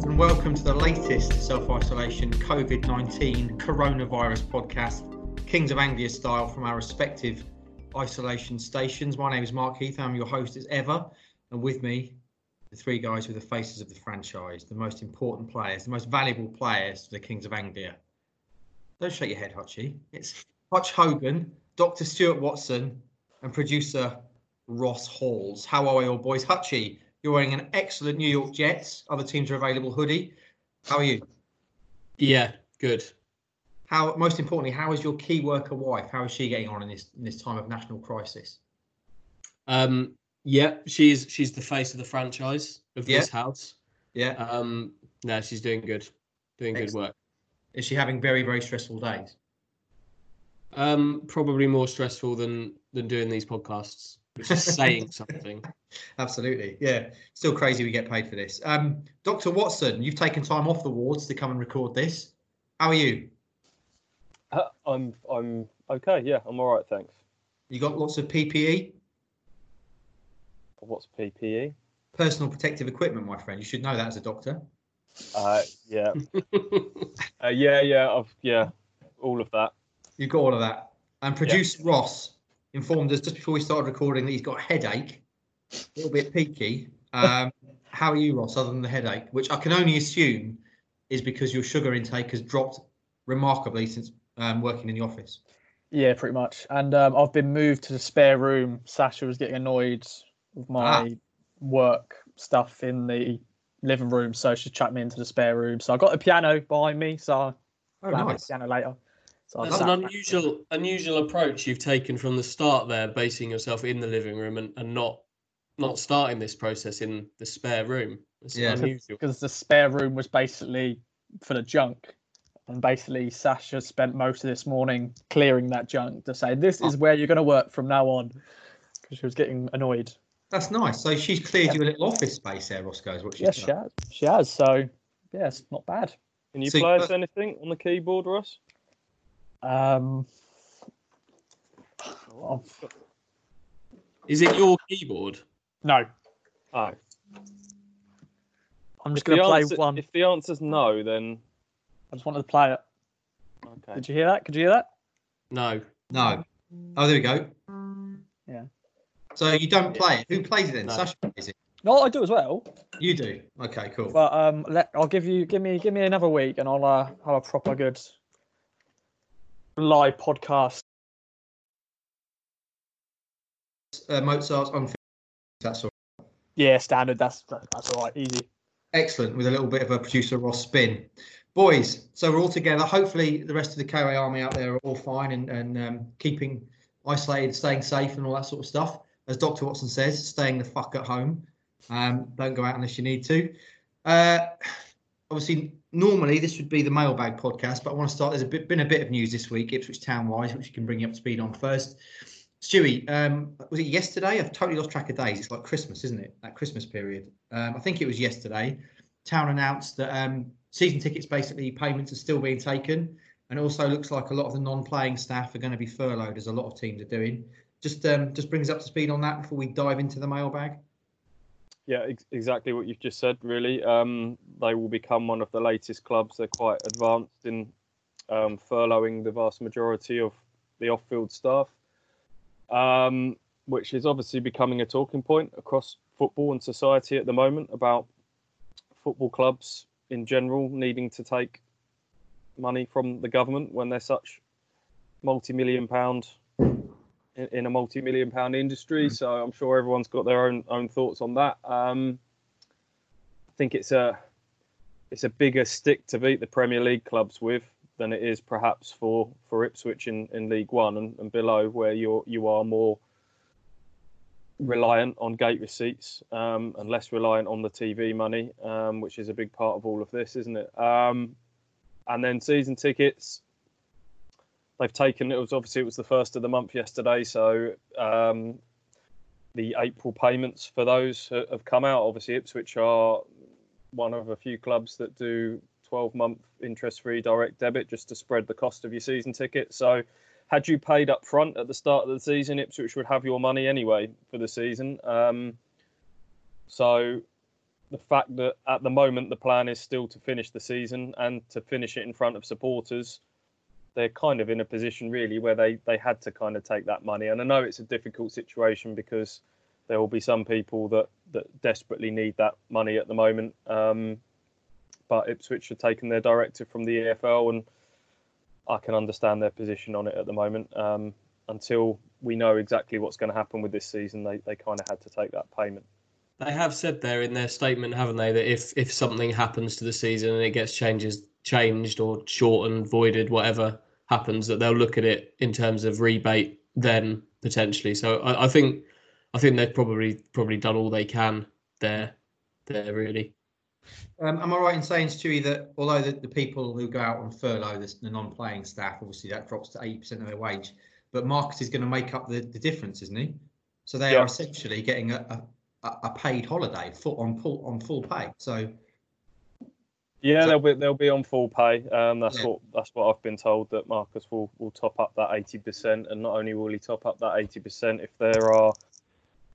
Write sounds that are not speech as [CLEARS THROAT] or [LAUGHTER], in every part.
friends, and welcome to the latest self isolation COVID 19 coronavirus podcast, Kings of Anglia style from our respective isolation stations. My name is Mark Heath, I'm your host as ever, and with me, the three guys with the faces of the franchise, the most important players, the most valuable players to the Kings of Anglia. Don't shake your head, Hutchie. It's Hutch Hogan, Dr. Stuart Watson, and producer Ross Halls. How are we all, boys? Hutchie, you're wearing an excellent New York Jets. Other teams are available hoodie. How are you? Yeah, good. How most importantly, how is your key worker wife? How is she getting on in this in this time of national crisis? Um, yeah, she's she's the face of the franchise of Yeah. this house. Yeah. Um, no, she's doing good, doing good work. Is she having very very stressful days? Um, probably more stressful than than doing these podcasts, which is saying [LAUGHS] something. Absolutely. Yeah. Still crazy we get paid for this. Um, Dr. Watson, you've taken time off the wards to come and record this. How are you? Uh, I'm I'm okay. Yeah, I'm all right. Thanks. You got lots of PPE, What's PPE? personal protective equipment, my friend. You should know that as a doctor. Uh, yeah, [LAUGHS] uh, yeah, yeah. I've yeah, all of that. You've got all of that. And producer Ross informed us just before we started recording that he's got a headache, a little bit peaky. Um, [LAUGHS] how are you, Ross, other than the headache, which I can only assume is because your sugar intake has dropped remarkably since um, working in the office? Yeah, pretty much. And um, I've been moved to the spare room. Sasha was getting annoyed with my Ah. work stuff in the living room, so she chucked me into the spare room. So I got a piano behind me, so Oh, I'll have a nice. piano later. So I That's an back- unusual unusual approach you've taken from the start there, basing yourself in the living room and, and not not starting this process in the spare room. It's Yeah. because the spare room was basically full of junk. And basically, Sasha spent most of this morning clearing that junk to say, This is where you're going to work from now on. Because she was getting annoyed. That's nice. So she's cleared you a little office space there, Roscoe, is what she's Yes, she done. has. She has. So, yeah, it's not bad. Can you So- play us anything on the keyboard, Ross? Um, well, Is it your keyboard? No, Oh, I'm just going to play answer- one. If the answer's no, then I just wanted to play it. okay. Did you hear that? Could you hear that? No. No. Oh, there we go. Yeah. So you don't play it. Who plays it then? No. Sasha plays it. No, I do as well. You do. Okay, cool. But um, let I'll give you give me give me another week, and I'll uh, have a proper good live podcast. Uh, Mozart's on. That's all. Yeah, standard. That's that's all right. Easy. Excellent, with a little bit of a producer Ross spin. Boys, so we're all together. Hopefully, the rest of the KOA army out there are all fine and, and um, keeping isolated, staying safe, and all that sort of stuff. As Dr. Watson says, staying the fuck at home. Um, don't go out unless you need to. Uh, obviously, normally this would be the mailbag podcast, but I want to start. There's a bit, been a bit of news this week, Ipswich Town wise, which you can bring you up to speed on first. Stewie, um, was it yesterday? I've totally lost track of days. It's like Christmas, isn't it? That Christmas period. Um, I think it was yesterday. Town announced that um, season tickets, basically payments are still being taken, and also looks like a lot of the non-playing staff are going to be furloughed, as a lot of teams are doing. Just um, just brings up to speed on that before we dive into the mailbag. Yeah, ex- exactly what you've just said. Really, um, they will become one of the latest clubs. They're quite advanced in um, furloughing the vast majority of the off-field staff, um, which is obviously becoming a talking point across football and society at the moment about football clubs in general needing to take money from the government when they're such multi-million pound in, a multi-million pound industry. So I'm sure everyone's got their own own thoughts on that. Um, I think it's a it's a bigger stick to beat the Premier League clubs with than it is perhaps for for Ipswich in, in League One and, and below, where you're you are more reliant on gate receipts um, and less reliant on the TV money, um, which is a big part of all of this, isn't it? Um, and then season tickets, they've taken it was obviously it was the first of the month yesterday, so um, the April payments for those have come out. Obviously, Ipswich are one of a few clubs that do 12 month interest free direct debit just to spread the cost of your season ticket. So, had you paid up front at the start of the season, Ipswich would have your money anyway for the season. Um, so, the fact that at the moment the plan is still to finish the season and to finish it in front of supporters, they're kind of in a position really where they they had to kind of take that money. And I know it's a difficult situation because there will be some people that that desperately need that money at the moment. Um, but Ipswich have taken their directive from the EFL, and I can understand their position on it at the moment. Um, until we know exactly what's going to happen with this season, they, they kind of had to take that payment. They have said there in their statement, haven't they, that if if something happens to the season and it gets changes changed or shortened, voided, whatever happens, that they'll look at it in terms of rebate then potentially. So I, I think I think they've probably probably done all they can there there really. Um, am I right in saying, Stewie, that although the, the people who go out on furlough, the, the non-playing staff, obviously that drops to 80% of their wage, but Marcus is going to make up the, the difference, isn't he? So they Yeah. are essentially getting a, a, a paid holiday full on full on full pay. So Yeah, So- they'll be they'll be on full pay. Um, that's Yeah. what that's what I've been told that Marcus will will top up that eighty percent, and not only will he top up that eighty percent, if there are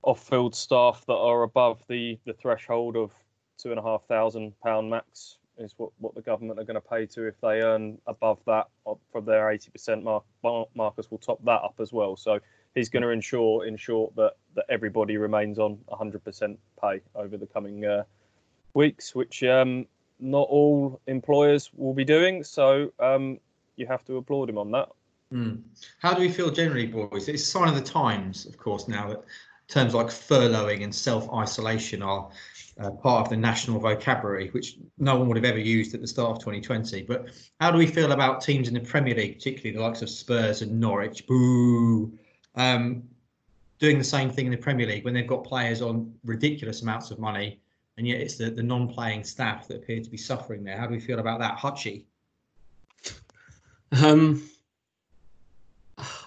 off-field staff that are above the the threshold of two and a half thousand pound max is what what the government are going to pay to if they earn above that from their eighty percent mark. Mar- Marcus will top that up as well. So he's going to ensure in short that that everybody remains on hundred percent pay over the coming uh, weeks, which um, not all employers will be doing. So um, you have to applaud him on that. Hmm. How do we feel generally, boys? It's a sign of the times, of course, now that terms like furloughing and self isolation are uh, part of the national vocabulary, which no one would have ever used at the start of 2020. But how do we feel about teams in the Premier League, particularly the likes of Spurs and Norwich? Boo! Um, doing the same thing in the Premier League when they've got players on ridiculous amounts of money, and yet it's the, the non playing staff that appear to be suffering there. How do we feel about that? Hutchie? Um,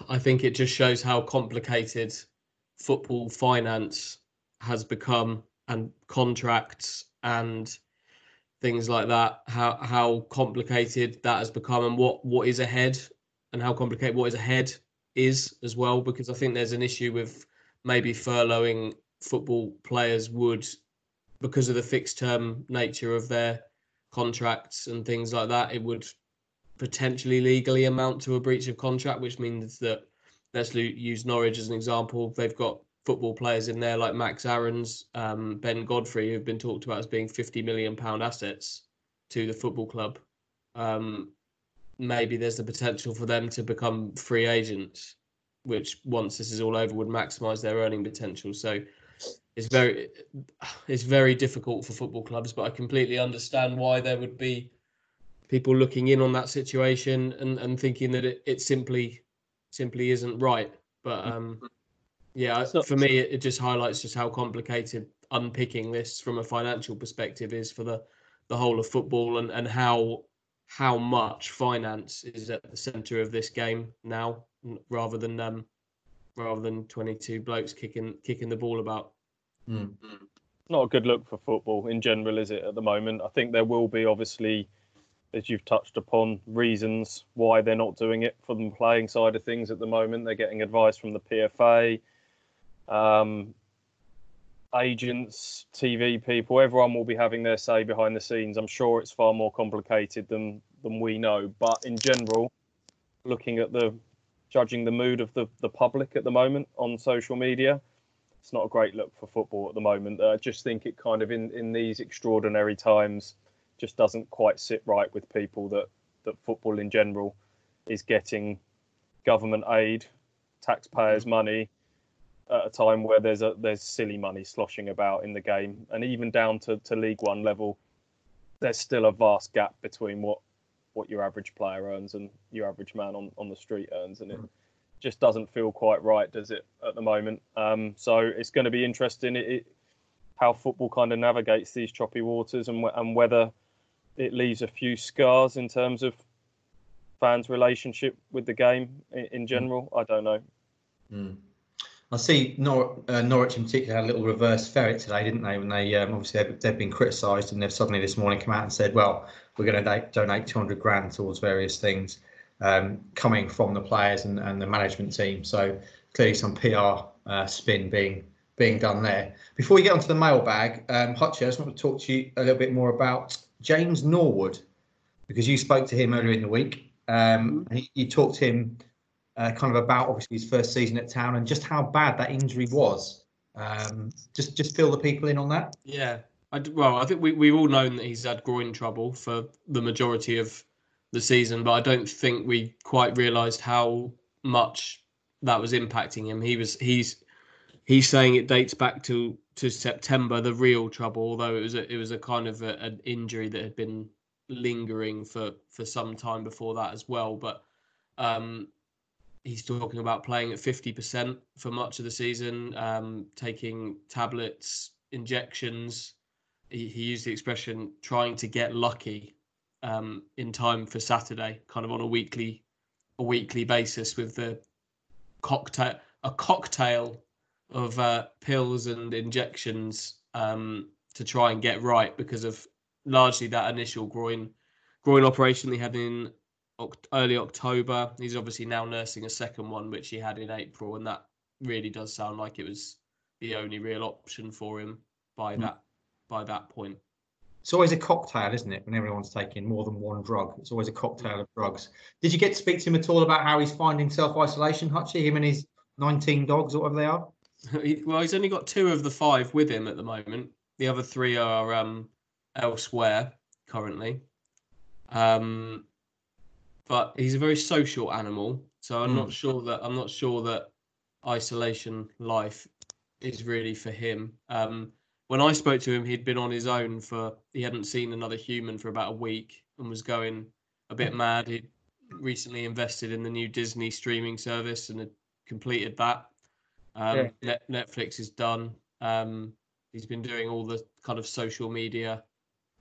I think it just shows how complicated football finance has become and contracts and things like that. How how complicated that has become and what what is ahead and how complicated what is ahead is as well. Because I think there's an issue with maybe furloughing football players would because of the fixed term nature of their contracts and things like that. It would potentially legally amount to a breach of contract, which means that let's use Norwich as an example. They've got football players in there like Max Aarons, um, Ben Godfrey, who've been talked about as being 50 million pound assets to the football club. Um, maybe there's the potential for them to become free agents, which once this is all over would maximise their earning potential. So it's very it's very difficult for football clubs, but I completely understand why there would be people looking in on that situation and, and thinking that it, it simply simply isn't right. But um, yeah, It's not- for me, it, it just highlights just how complicated unpicking this from a financial perspective is for the the whole of football and and how how much finance is at the center of this game now, rather than um rather than 22 blokes kicking kicking the ball about. Hmm. Not a good look for football in general, is it, at the moment? I think there will be, obviously, as you've touched upon, reasons why they're not doing it for the playing side of things at the moment. They're getting advice from the PFA, um, agents, TV people. Everyone will be having their say behind the scenes. I'm sure it's far more complicated than than we know. But in general, looking at the judging the mood of the, the public at the moment on social media, it's not a great look for football at the moment. I just think it kind of in, in these extraordinary times just doesn't quite sit right with people that, that football in general is getting government aid, taxpayers' money at a time where there's a there's silly money sloshing about in the game, and even down to, to League One level, there's still a vast gap between what what your average player earns and your average man on, on the street earns, and it just doesn't feel quite right, does it, at the moment? Um, so it's going to be interesting. It, it, how football kind of navigates these choppy waters and and whether it leaves a few scars in terms of fans' relationship with the game in, in general. I don't know. Mm. I see Nor- uh, Norwich in particular had a little reverse ferret today, didn't they? When they um, obviously they've, they've been criticised and they've suddenly this morning come out and said, well, we're going to donate 200 grand towards various things um, coming from the players and, and the management team. So clearly some PR uh, spin being being done there. Before we get onto the mailbag, um, Hutchie, I just want to talk to you a little bit more about James Norwood because you spoke to him earlier in the week. Um, and he, you talked to him uh, kind of about obviously his first season at Town and just how bad that injury was. Um, just just fill the people in on that. Yeah. I well, I think we, we've all known that he's had groin trouble for the majority of the season, but I don't think we quite realised how much that was impacting him. He was he's he's saying it dates back to to September, the real trouble, although it was a, it was a kind of a, an injury that had been lingering for for some time before that as well. But um, he's talking about playing at fifty percent for much of the season, um, taking tablets, injections. He, he used the expression "trying to get lucky" um, in time for Saturday, kind of on a weekly a weekly basis with the cocktail a cocktail of uh, pills and injections um, to try and get right because of largely that initial groin groin operation he had in early October. He's obviously now nursing a second one, which he had in April, and that really does sound like it was the only real option for him by Mm. that by that point. It's always a cocktail, isn't it? When everyone's taking more than one drug, it's always a cocktail of drugs. Did you get to speak to him at all about how he's finding self isolation, Hutchie? Him and his 19 dogs, or whatever they are. [LAUGHS] He- well, he's only got two of the five with him at the moment. The other three are um, elsewhere currently. Um, but he's a very social animal, so I'm Mm. not sure that I'm not sure that isolation life is really for him. Um, when I spoke to him, he'd been on his own for he hadn't seen another human for about a week and was going a bit mad. He'd recently invested in the new Disney streaming service and had completed that. Um, Yeah. Net- Netflix is done. Um, he's been doing all the kind of social media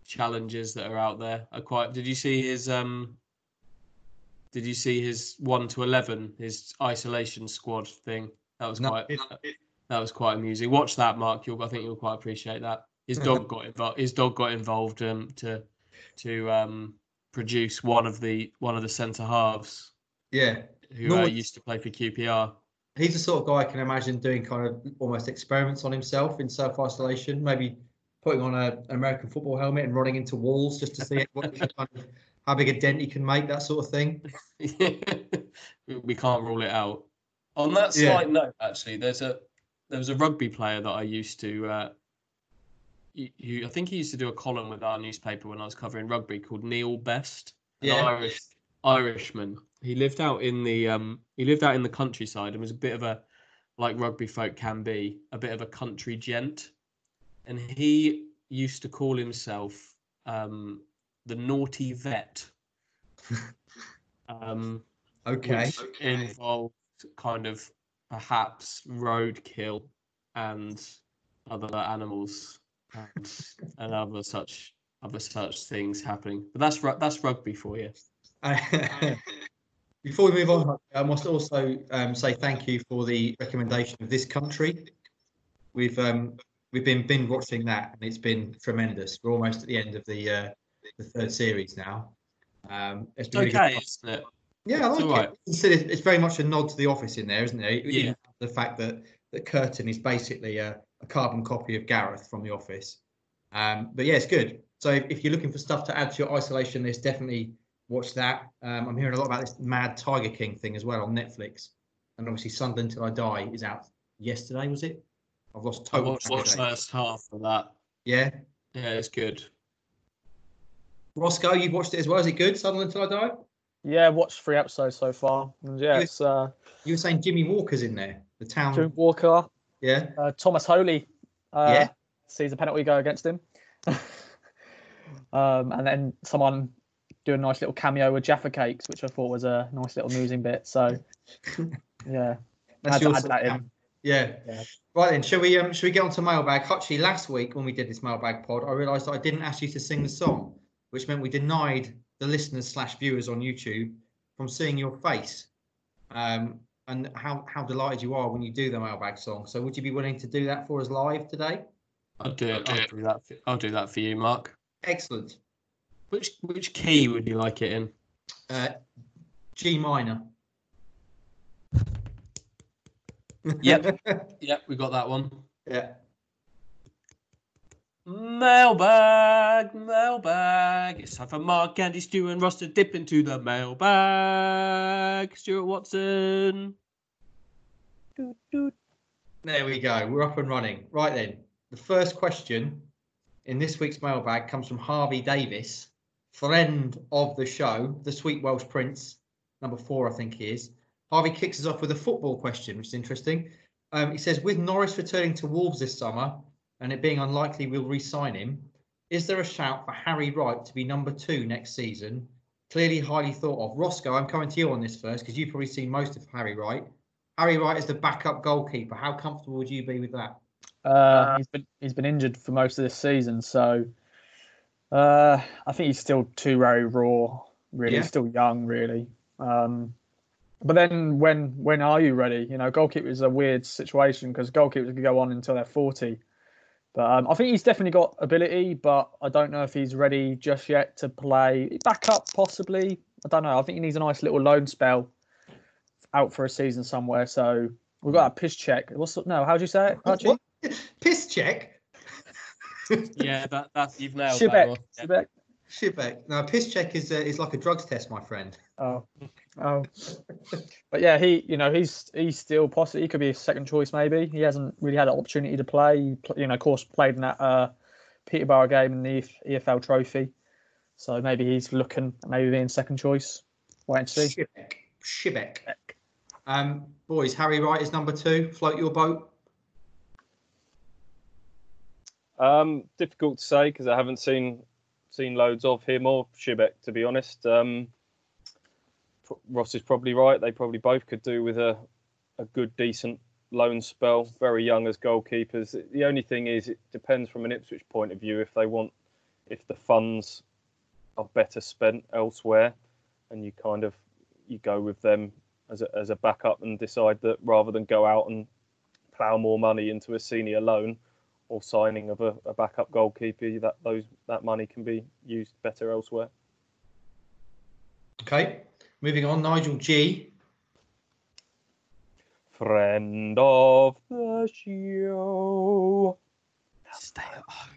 challenges that are out there. I quite. Did you see his? Um, did you see his one to eleven? His isolation squad thing. That was No, quite. it- that was quite amusing. Watch that, Mark. You'll. I think you'll quite appreciate that. His [LAUGHS] dog got involved. His dog got involved um, to to um, produce one of the one of the centre halves Yeah. who uh, used to play for QPR. He's the sort of guy I can imagine doing kind of almost experiments on himself in self isolation, maybe putting on a, an American football helmet and running into walls just to see what kind of, how big a dent he can make, that sort of thing. [LAUGHS] we can't rule it out. On that Yeah. slight note, actually, there's a there was a rugby player that I used to. Uh, you, you, I think he used to do a column with our newspaper when I was covering rugby called Neil Best, an Yeah. Irish Irishman. He lived out in the um he lived out in the countryside and was a bit of a like rugby folk can be, a bit of a country gent. And he used to call himself um the naughty vet. [LAUGHS] um Okay. involved kind of perhaps roadkill and other animals and, and other such other such things happening. But that's that's rugby for you. [LAUGHS] Before we move on, I must also um, say thank you for the recommendation of this country. We've um, we've been binge watching that, and it's been tremendous. We're almost at the end of the uh, the third series now. Um, it's It's been really okay, isn't it? Yeah, I like all it. right. Consider it's very much a nod to The Office in there, isn't it? Yeah. The fact that that Kurtan is basically a, a carbon copy of Gareth from The Office. Um, but yeah, it's good. So if, if you're looking for stuff to add to your isolation list, definitely watch that. Um, I'm hearing a lot about this Mad Tiger King thing as well on Netflix, and obviously Sunderland Till I Die is out yesterday. Was it? I've lost I total. watched track watched days. first half of that. Yeah, Yeah, it's good. Roscoe, you've watched it as well. Is it good? Sunderland Till I Die. Yeah, watched three episodes so far. And yeah, You- it's uh, You were saying Jimmy Walker's in there, the town. Jim Walker, Yeah. uh, Tomas Holy uh, Yeah. sees a penalty go against him. [LAUGHS] um, and then someone do a nice little cameo with Jaffa Cakes, which I thought was a nice little amusing bit. So, [LAUGHS] yeah, That's Add- your add that in. Yeah. Yeah. Right then, shall we um shall we get on to mailbag? Hutchie, last week when we did this mailbag pod, I realised that I didn't ask you to sing the song, which meant we denied the listeners slash viewers on YouTube from seeing your face. Um and how how delighted you are when you do the mailbag song. So would you be willing to do that for us live today? I'll do it. I'll do that. For, I'll do that for you, Mark. Excellent. Which which key would you like it in? Uh G minor. Yep. [LAUGHS] Yep, we got that one. Yeah. Mailbag, mailbag. It's time for Mark, Andy, Stu, and Ross to dip into the mailbag. Stuart Watson. Doot, doot. There we go. We're up and running. Right then. The first question in this week's mailbag comes from Harvey Davis, friend of the show, the Sweet Welsh Prince, number four, I think he is. Harvey kicks us off with a football question, which is interesting. Um, he says, with Norris returning to Wolves this summer and it being unlikely we'll re-sign him, is there a shout for Harry Wright to be number two next season? Clearly highly thought of. Roscoe, I'm coming to you on this first because you've probably seen most of Harry Wright. Harry Wright is the backup goalkeeper. How comfortable would you be with that? Uh, he's been he's been injured for most of this season, so uh, I think he's still too very raw. Really, Yeah. still young, really. Um, but then when when are you ready? You know, goalkeeper is a weird situation because goalkeepers can go on until they're forty. But um, I think he's definitely got ability, but I don't know if he's ready just yet to play back up. Possibly, I don't know. I think he needs a nice little loan spell out for a season somewhere. So we've got a piss check. What's no? How do you say it, Archie? What? Piss check? Yeah, that, that's you've nailed that. Ross. Shibek. Shibek. Shitback. No, piss check is uh, is like a drugs test, my friend. Oh, oh. But yeah, he, you know, he's he's still possibly he could be a second choice. Maybe he hasn't really had an opportunity to play. He, you know, of course, played in that uh, Peterborough game in the EFL Trophy. So maybe he's looking maybe being second choice. Wait and see. Shibbeck. Shibbeck. Um, boys, Harry Wright is number two. Float your boat. Um, difficult to say because I haven't seen seen loads of him or Przybek, to be honest. Um, Ross is probably right. They probably both could do with a a good, decent loan spell. Very young as goalkeepers. The only thing is, it depends from an Ipswich point of view if they want, if the funds are better spent elsewhere, and you kind of you go with them as a, as a backup and decide that rather than go out and plough more money into a senior loan or signing of a, a backup goalkeeper, that those that money can be used better elsewhere. Okay. Moving on, Nigel G. Friend of the show. Stay at home.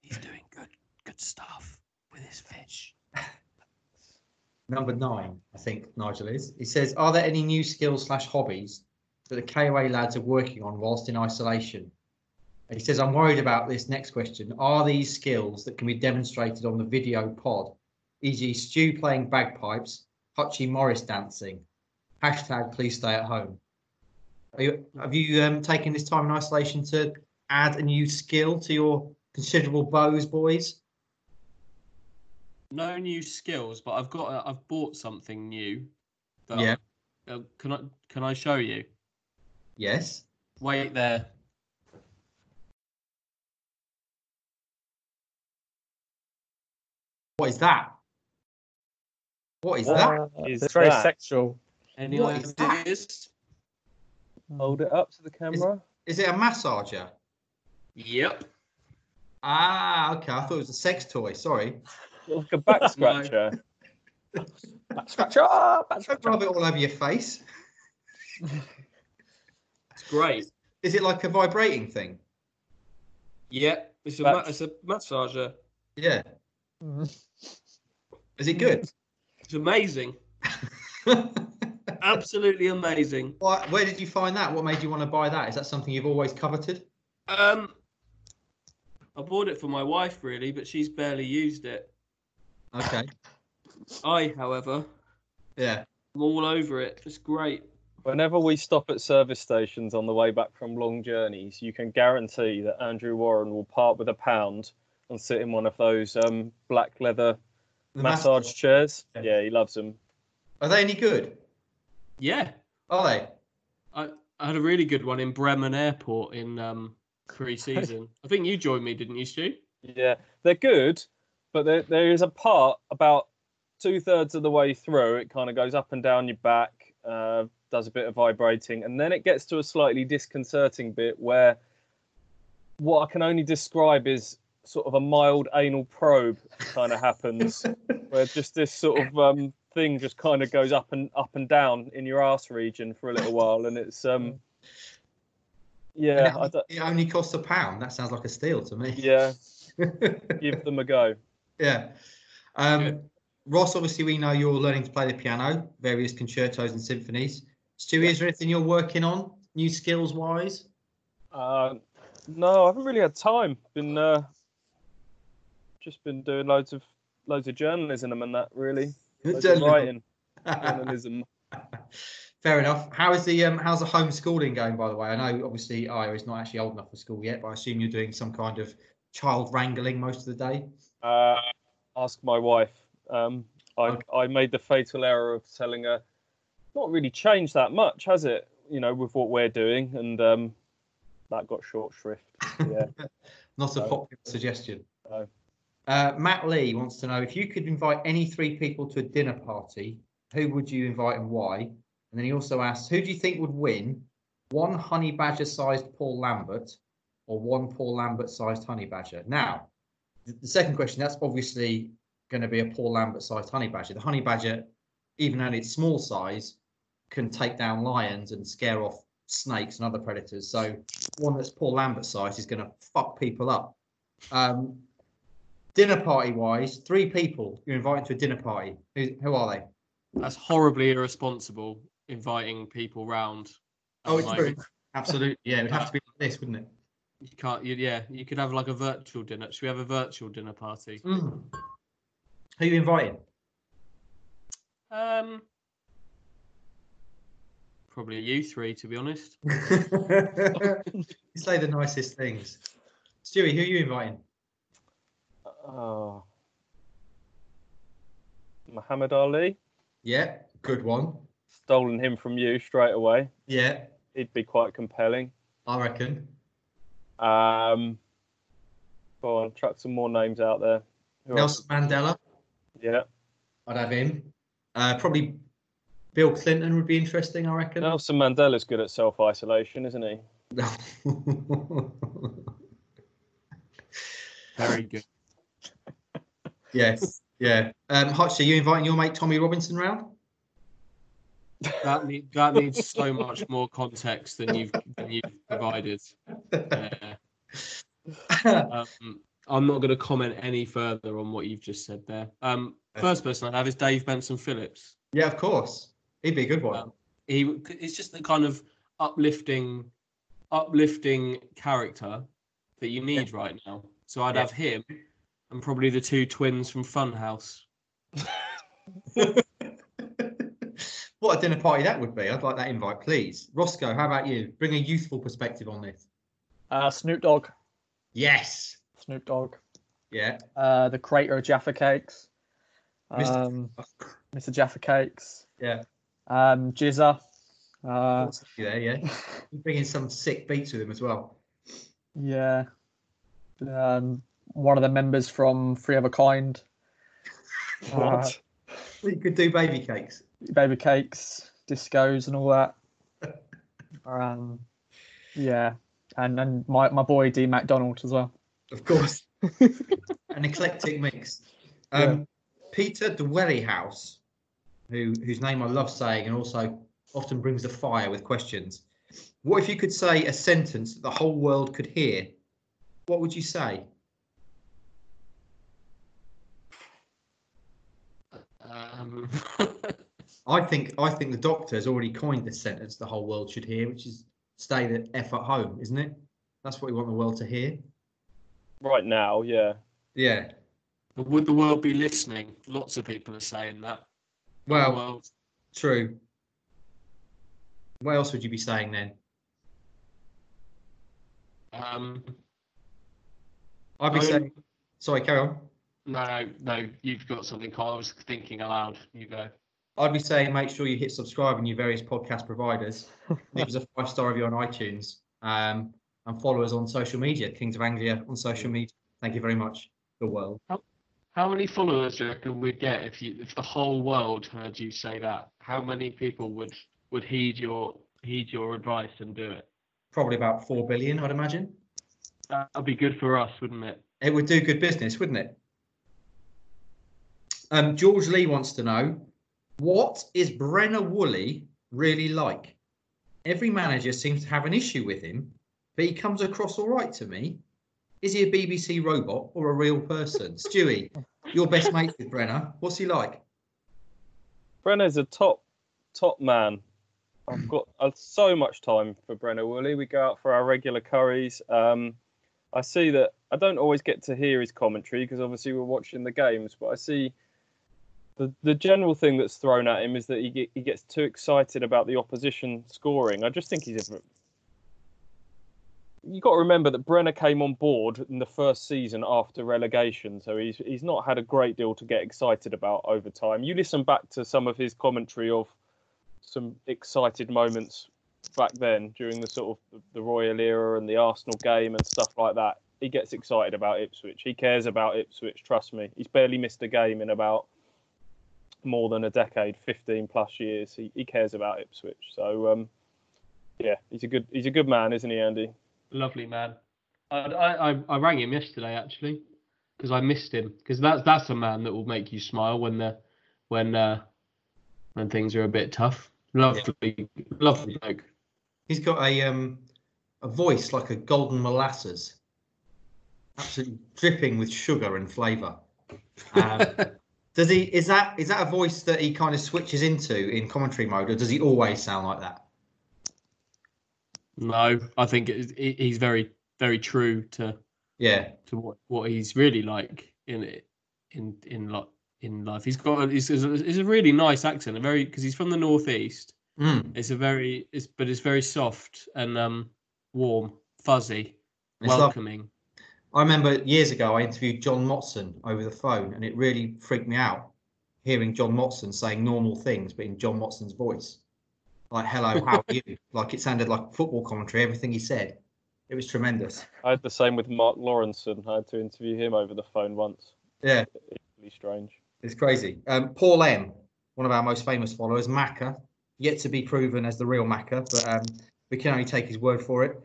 He's doing good good stuff with his fish. [LAUGHS] Number nine, I think Nigel is. He says, Are there any new skills slash hobbies that the KOA lads are working on whilst in isolation? And he says, I'm worried about this next question. Are these skills that can be demonstrated on the video pod, e.g., Stu playing bagpipes, Hutchie Morris dancing? Hashtag please stay at home. Are you, have you um, taken this time in isolation to add a new skill to your considerable bows, boys? No new skills, but I've got a, I've bought something new. that- Yeah. Uh, can I can I show you? Yes. Wait there. What is that? What is that? Uh, is it's very that? sexual. Any What is that? ideas? Hold it up to the camera. Is it a massager? Yep. Ah, okay. I thought it was a sex toy. Sorry. Like a back [LAUGHS] scratcher. Back scratcher, back scratcher. rub it all over your face. It's great. Is it like a vibrating thing? Yep. It's a ma- it's a massager. Yeah. Mhm. [LAUGHS] Is it good? It's amazing. [LAUGHS] Absolutely amazing. Why, where did you find that? What made you want to buy that? Is that something you've always coveted? Um, I bought it for my wife really, but she's barely used it. Okay. I, however, Yeah. I'm all over it. It's great. Whenever we stop at service stations on the way back from long journeys, you can guarantee that Andrew Warren will part with a pound and sit in one of those um, black leather The massage chairs. Yeah. Yeah, he loves them. Are they any good? Yeah, Are they? I, I had a really good one in Bremen Airport in um pre-season. [LAUGHS] I think you joined me, didn't you, Stu? Yeah, they're good, but there, there is a part about two thirds of the way through. It kind of goes up and down your back, uh, does a bit of vibrating, and then it gets to a slightly disconcerting bit where what I can only describe is sort of a mild anal probe kind of happens, [LAUGHS] where just this sort of um, thing just kind of goes up and up and down in your arse region for a little while, and it's um, Yeah, And it, don't, it only costs a pound. That sounds like a steal to me. yeah. [LAUGHS] Give them a go. yeah. Um, Good. Ross, obviously, we know you're learning to play the piano, various concertos and symphonies. Stewie, is there anything you're working on, new skills wise? Uh, no, I haven't really had time. Been uh, just been doing loads of loads of journalism and that really. [LAUGHS] Writing, [LAUGHS] journalism. Fair enough. How is the um, how's the homeschooling going? By the way, I know obviously Aya is not actually old enough for school yet, but I assume you're doing some kind of child wrangling most of the day. Uh, ask my wife. Um, I Okay. I made the fatal error of telling her. Not really changed that much, has it? You know, with what we're doing, and um, that got short shrift. Yeah. [LAUGHS] Not a popular suggestion. No. Uh, Matt Lee wants to know if you could invite any three people to a dinner party, who would you invite and why? And then he also asks, who do you think would win? One honey badger sized Paul Lambert or one Paul Lambert sized honey badger? Now, the second question, that's obviously going to be a Paul Lambert sized honey badger. The honey badger, even at its small size, can take down lions and scare off snakes and other predators. So one that's Paul Lambert sized is going to fuck people up. Um, dinner party wise, three people you're inviting to a dinner party. Who, who are they? That's horribly irresponsible. Inviting people round. Oh, it's true. Absolutely. Yeah, it would have to be like this, wouldn't it? You can't. You, yeah, you could have like a virtual dinner. Should we have a virtual dinner party? Mm. Who you inviting? Um, probably you three, to be honest. [LAUGHS] you say the nicest things. Stewie, who are you inviting? Oh. Muhammad Ali. Yeah, good one. Stolen him from you straight away. Yeah, He'd be quite compelling. I reckon. Um, go on, chuck some more names out there. Who else? Nelson Mandela, Yeah. I'd have him. Uh, probably Bill Clinton would be interesting, I reckon. Nelson Mandela's good at self isolation, isn't he? [LAUGHS] Very good. Yes, yeah. Um, Hutch, are you inviting your mate Tommy Robinson round? That need, that needs so much more context than you've than you've provided. Yeah. [LAUGHS] Um, I'm not going to comment any further on what you've just said there. Um, first person I'd have is Dave Benson Phillips. yeah, of course. He'd be a good one. Um, He it's just the kind of uplifting, uplifting character that you need right now. So I'd Yeah. have him and probably the two twins from Funhouse. [LAUGHS] what a dinner party that would be. I'd like that invite, please. Roscoe, how about you? Bring a youthful perspective on this. Uh, Snoop Dogg. Yes. Snoop Dogg. Yeah. Uh, the creator of Jaffa Cakes. Mr. Um, Mr. Jaffa Cakes. Yeah. Um, Jizza. Uh, Yeah, yeah. [LAUGHS] Bringing some sick beats with him as well. yeah. Um, one of the members from Free of a Kind. [LAUGHS] Uh, You could do baby cakes. baby cakes, discos, and all that. [LAUGHS] Um, yeah, and and my, my boy D McDonald as well. Of course. [LAUGHS] An eclectic mix. Um, Peter Dwelly House, who whose name I love saying and also often brings the fire with questions. What if you could say a sentence that the whole world could hear? What would you say? Um, [LAUGHS] I think I think the doctor has already coined this sentence the whole world should hear, which is stay the F at home, isn't it? That's what we want the world to hear. Right now, yeah. Yeah. but would the world be listening? Lots of people are saying that. The Well, true. What else would you be saying then? um, I'd be I- saying sorry, carry on. No, no, no, you've got something. Carl. I was thinking aloud. You go. I'd be saying make sure you hit subscribe on your various podcast providers. [LAUGHS] Leave us a five star review on iTunes. Um, and follow us on social media, Kings of Anglia on social media. Thank you very much, the world. How many followers do you reckon we'd get if you if the whole world heard you say that? How many people would would heed your heed your advice and do it? Probably about four billion, I'd imagine. That'd be good for us, wouldn't it? It would do good business, wouldn't it? Um, George Lee wants to know what is Brenner Woolley really like? Every manager seems to have an issue with him. but he comes across all right to me. Is he a BBC robot or a real person? [LAUGHS] Stewie, your best mate with Brenner. What's he like? Brenner's a top top man. I've [CLEARS THROAT] got uh, so much time for Brenner Woolley. We go out for our regular curries. Um, I see that I don't always get to hear his commentary because obviously we're watching the games, but I see the the general thing that's thrown at him is that he he gets too excited about the opposition scoring. I just think he's a You've got to remember that Brenner came on board in the first season after relegation, so he's he's not had a great deal to get excited about over time. You listen back to some of his commentary of some excited moments back then during the sort of the Royal era and the Arsenal game and stuff like that. He gets excited about Ipswich. He cares about Ipswich. Trust me. He's barely missed a game in about more than a decade, 15 plus years. He, he cares about Ipswich. So um, yeah, he's a good he's a good man, isn't he, Andy? Lovely man. I I, I rang him yesterday actually because I missed him because that's that's a man that will make you smile when the when uh, when things are a bit tough. Lovely, lovely bloke. He's got a um a voice like a golden molasses, absolutely dripping with sugar and flavour. [LAUGHS] Um, does he? Is that is that a voice that he kind of switches into in commentary mode, or does he always sound like that? No, I think it, it, he's very very true to Yeah, to what, what he's really like in it in in like in life. He's got a, he's, he's a, really nice accent, a very because he's from the northeast. Mm. It's a very it's but it's very soft and um warm, fuzzy, It's welcoming. I remember years ago I interviewed John Motson over the phone, and it really freaked me out hearing John Motson saying normal things, but in John Motson's voice, like "Hello, how are you?" [LAUGHS] like it sounded like football commentary. Everything he said, it was tremendous. I had the same with Mark Lawrenson. I had to interview him over the phone once. Yeah, It's Really strange. it's crazy. Um, Paul M, one of our most famous followers, Macca, yet to be proven as the real Macca, but um, we can only take his word for it.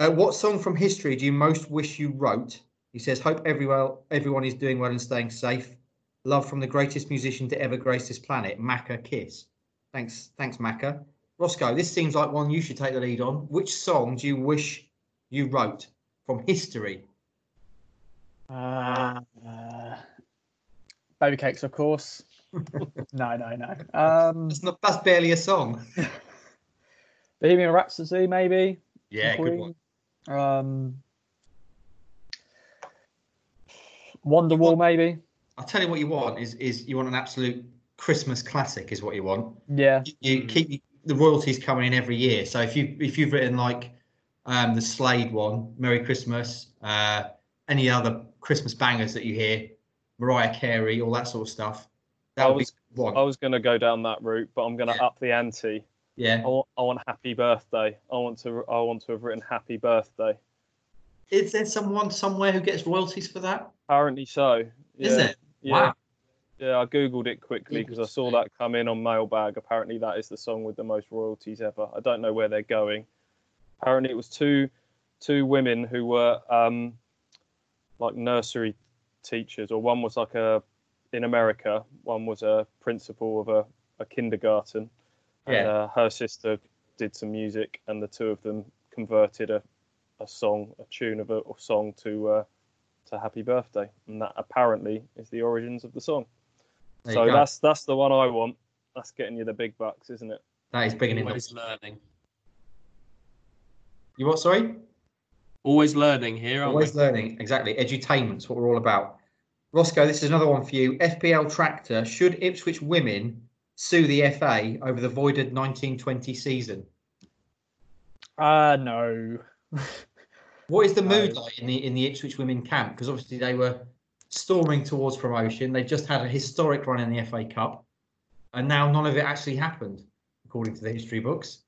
Uh, what song from history do you most wish you wrote? He says, "Hope everyone everyone is doing well and staying safe. Love from the greatest musician to ever grace this planet, Macca Kiss." Thanks, thanks, Macca. Roscoe, this seems like one you should take the lead on. Which song do you wish you wrote from history? Uh, baby cakes, of course. [LAUGHS] no, no, no. Um, That's not. That's barely a song. [LAUGHS] Bohemian Rhapsody, maybe. Yeah, good one. Queen. Um, Wonderwall, maybe. I'll tell you what you want is is you want an absolute Christmas classic is what you want. Yeah. You, you Mm. keep the royalties coming in every year. So if you if you've written like um, the Slade one, Merry Christmas, uh, any other Christmas bangers that you hear, Mariah Carey, all that sort of stuff, that I would was- be one. I was going to go down that route, but I'm going to Yeah. up the ante. Yeah. I want, I want happy birthday. I want to I want to have written happy birthday. Is there someone somewhere who gets royalties for that? Apparently so. Is it? Yeah. Wow. Yeah, I googled it quickly because I saw that come in on Mailbag. Apparently, that is the song with the most royalties ever. I don't know where they're going. Apparently, it was two two women who were um, like nursery teachers, or one was like a in America. One was a principal of a, a kindergarten, and Yeah. uh, her sister did some music, and the two of them converted a, a song, a tune of a, a song to uh, to Happy Birthday, and that apparently is the origins of the song. There So that's that's the one I want. That's getting you the big bucks, isn't it? that is big and Always in learning. You what? Sorry. Always learning here, aren't Always we? learning. Exactly. Edutainment's what we're all about. Roscoe, this is another one for you. FPL Tractor. Should Ipswich women sue the FA over the voided 1920 season? Uh, no. [LAUGHS] What is the mood like in the in the Ipswich women camp? Because obviously they were storming towards promotion. They just had a historic run in the FA Cup, and now none of it actually happened, according to the history books.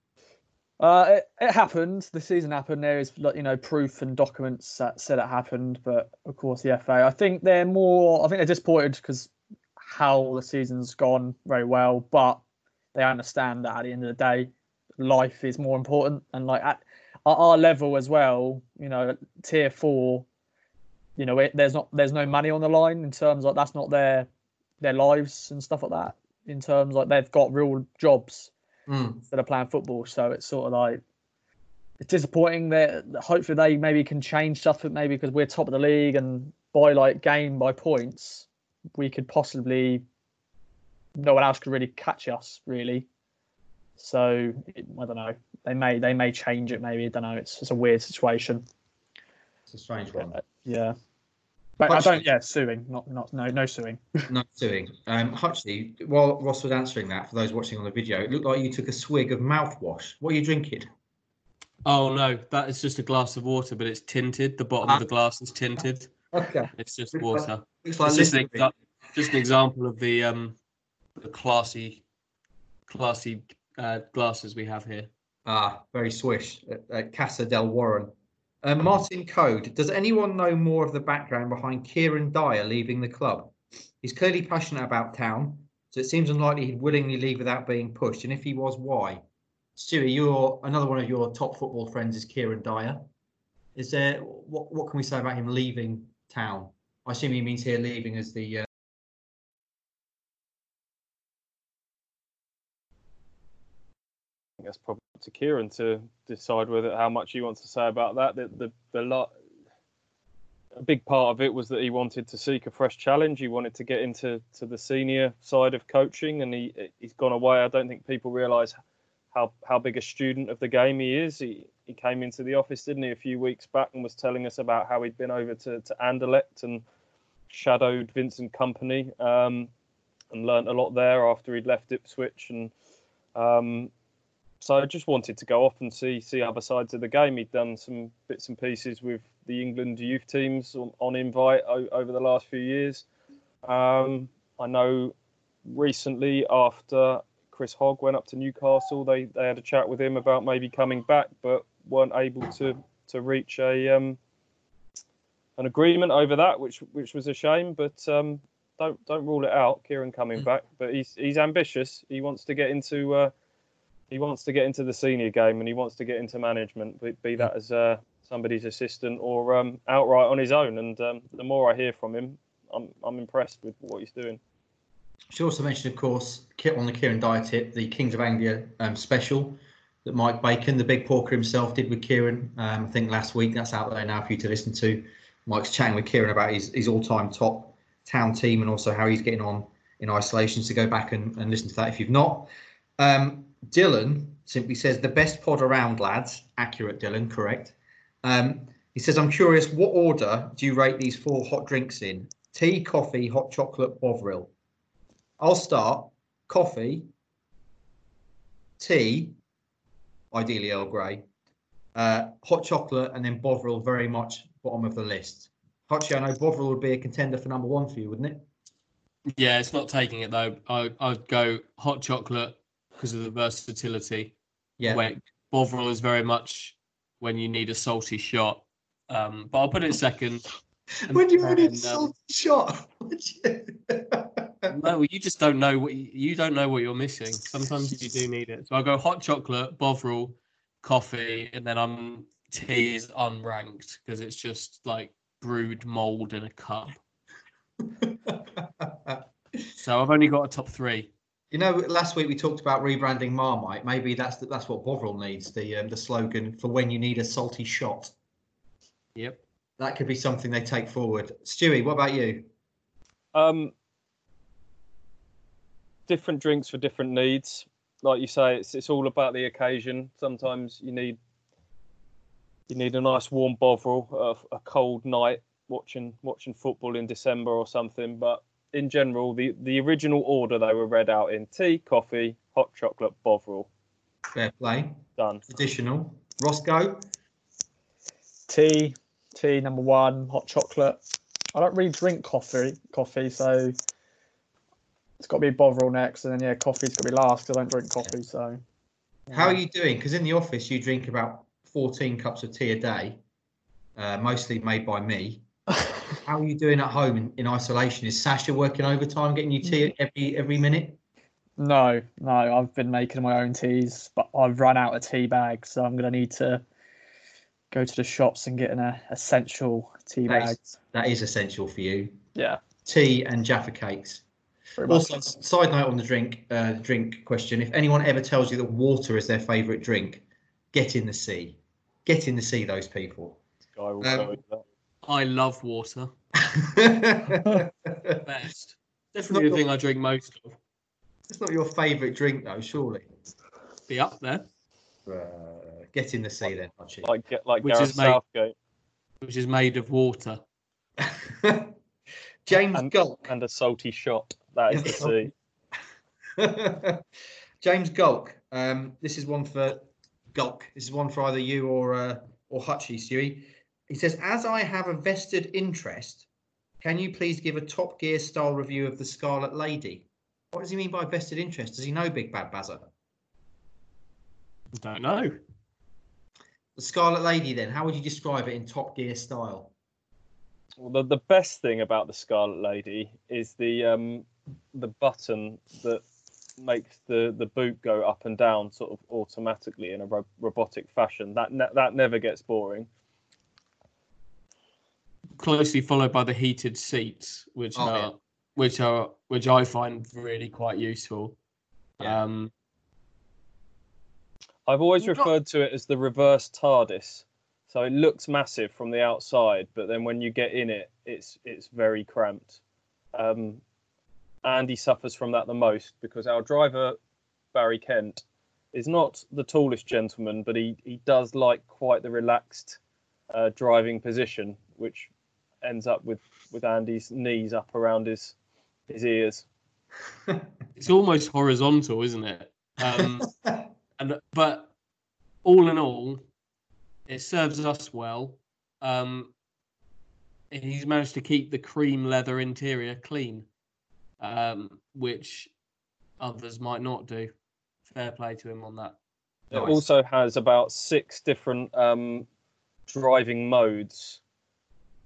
Uh, it, it happened. The season happened. There is, you know, proof and documents that said it happened. But of course, the FA. I think they're more. I think they're disappointed because how the season's gone very well, but they understand that at the end of the day, life is more important. And like at, at our level as well, you know, tier four, you know, it, there's not there's no money on the line in terms like that's not their their lives and stuff like that. In terms like they've got real jobs Mm. instead of playing football. So it's sort of like, it's disappointing that hopefully they maybe can change stuff. but Maybe because we're top of the league and by like game by points, we could possibly no one else could really catch us really. So it, I don't know. They may they may change it. Maybe I don't know. It's it's a weird situation. It's a strange one. Uh, yeah. But I don't. Yeah, suing. Not not no no suing. [LAUGHS] No suing. Um, Hutchley, while Ross was answering that, for those watching on the video, it looked like you took a swig of mouthwash. What are you drinking? Oh no, that is just a glass of water, but it's tinted. The bottom of the glass is tinted. Okay. It's just water. Looks like It's just an, exa- just an example of the um the classy classy uh, glasses we have here. Ah, very swish at, at Casa del Warren. Um, Martin Code, does anyone know more of the background behind Kieran Dyer leaving the club? He's clearly passionate about town, so it seems unlikely he'd willingly leave without being pushed. And if he was, why? Stewie, you're another one of your top football friends is Kieran Dyer. Is there what what can we say about him leaving town? I assume he means here leaving as the uh, think that's probably to Kieran to decide whether how much he wants to say about that. The the, the lot. A big part of it was that he wanted to seek a fresh challenge. He wanted to get into to the senior side of coaching, and he he's gone away. I don't think people realise how how big a student of the game he is. He he came into the office, didn't he, a few weeks back, and was telling us about how he'd been over to to Anderlecht and shadowed Vincent Kompany, um, and learnt a lot there after he'd left Ipswich and. Um, so I just wanted to go off and see see other sides of the game. He'd done some bits and pieces with the England youth teams on, on invite o- over the last few years. Um, I know recently after Chris Hogg went up to Newcastle, they, they had a chat with him about maybe coming back, but weren't able to to reach a um, an agreement over that, which which was a shame. But um, don't don't rule it out, Kieran coming Mm. back. But he's he's ambitious. He wants to get into uh, he wants to get into the senior game and he wants to get into management, be, be that as uh, somebody's assistant or um, outright on his own. And um, the more I hear from him, I'm I'm impressed with what he's doing. Should also mentioned, of course, on the Kieran Dyer tip, the Kings of Anglia um, special that Mike Bacon, the big porker himself, did with Kieran. Um, I think last week. That's out there now for you to listen to. Mike's chatting with Kieran about his, his all-time top town team and also how he's getting on in isolation. So go back and, and listen to that if you've not. Um, Dylan simply says the best pod around, lads. Accurate, Dylan. Correct. Um, he says, I'm curious, what order do you rate these four hot drinks in? Tea, coffee, hot chocolate, Bovril. I'll start. Coffee, tea, ideally Earl Grey, uh, hot chocolate, and then Bovril very much bottom of the list. Hotchie, I know Bovril would be a contender for number one for you, wouldn't it? Yeah, it's not taking it though. I I'd go hot chocolate because of the versatility. Yeah. Wait, Bovril is very much when you need a salty shot. Um, but I'll put it second. [LAUGHS] When you need a um, salty shot. [LAUGHS] [LAUGHS] would you? No, you just don't know what you, you don't know what you're missing. Sometimes you do need it. So I go hot chocolate, Bovril, coffee, and then I'm tea is unranked because it's just like brewed mold in a cup. So I've only got a top three. You know, last week we talked about rebranding Marmite. Maybe that's the, that's what Bovril needs. The um, the slogan for when you need a salty shot. Yep. That could be something they take forward. Stewie, what about you? Um, different drinks for different needs. Like you say, it's it's all about the occasion. Sometimes you need you need a nice warm bovril, a, a cold night watching watching football in December or something. But in general, the the original order they were read out in tea, coffee, hot chocolate, bovril. Fair play. Done. Traditional. Roscoe. Tea, tea number one, hot chocolate. I don't really drink coffee, coffee, so it's got to be Bovril next, and then yeah, coffee's got to be last. 'cause I don't drink coffee, so. How are you doing? Because in the office you drink about 14 cups of tea a day, uh, mostly made by me. [LAUGHS] How are you doing at home in, in isolation? Is Sasha working overtime, getting you tea every every minute? No, no, I've been making my own teas, but I've run out of tea bags, so I'm gonna need to go to the shops and get an uh, essential tea bags. That is essential for you. Yeah, Tea and Jaffa cakes. Pretty much. Also, side note on the drink uh, drink question: If anyone ever tells you that water is their favourite drink, get in the sea. Get in the sea, those people. Guy will Um, that. I love water. [LAUGHS] it's Best. Definitely the your- thing I drink most of. It's not your favourite drink though, surely. Be up there, Uh, get in the sea then, Archie. Like get like Which Gareth is made- Southgate which is made of water. [LAUGHS] James And- Gulk. and a salty shot. That is the sea. James Gulk. Um, this is one for Gulk. This is one for either you or uh, or Hutchie, Stewie. He says, as I have a vested interest, can you please give a Top Gear style review of the Scarlet Lady? What does he mean by vested interest? Does he know Big Bad Bazza? Don't know. The Scarlet Lady, then, how would you describe it in Top Gear style? Well, the, the best thing about the Scarlet Lady is the um, the button that makes the, the boot go up and down sort of automatically in a ro- robotic fashion. That ne- that never gets boring. Closely followed by the heated seats, which Oh, are yeah. which are which I find really quite useful. Yeah. Um, I've always referred to it as the reverse TARDIS. So it looks massive from the outside, but then when you get in it, it's it's very cramped. Um, Andy suffers from that the most because our driver Barry Kent is not the tallest gentleman, but he he does like quite the relaxed uh, driving position, which ends up with with Andy's knees up around his his ears. [LAUGHS] it's almost horizontal, isn't it? Um, [LAUGHS] and but all in all, it serves us well. Um, he's managed to keep the cream leather interior clean, um, which others might not do. Fair play to him on that. It Nice. also has about six different um, driving modes,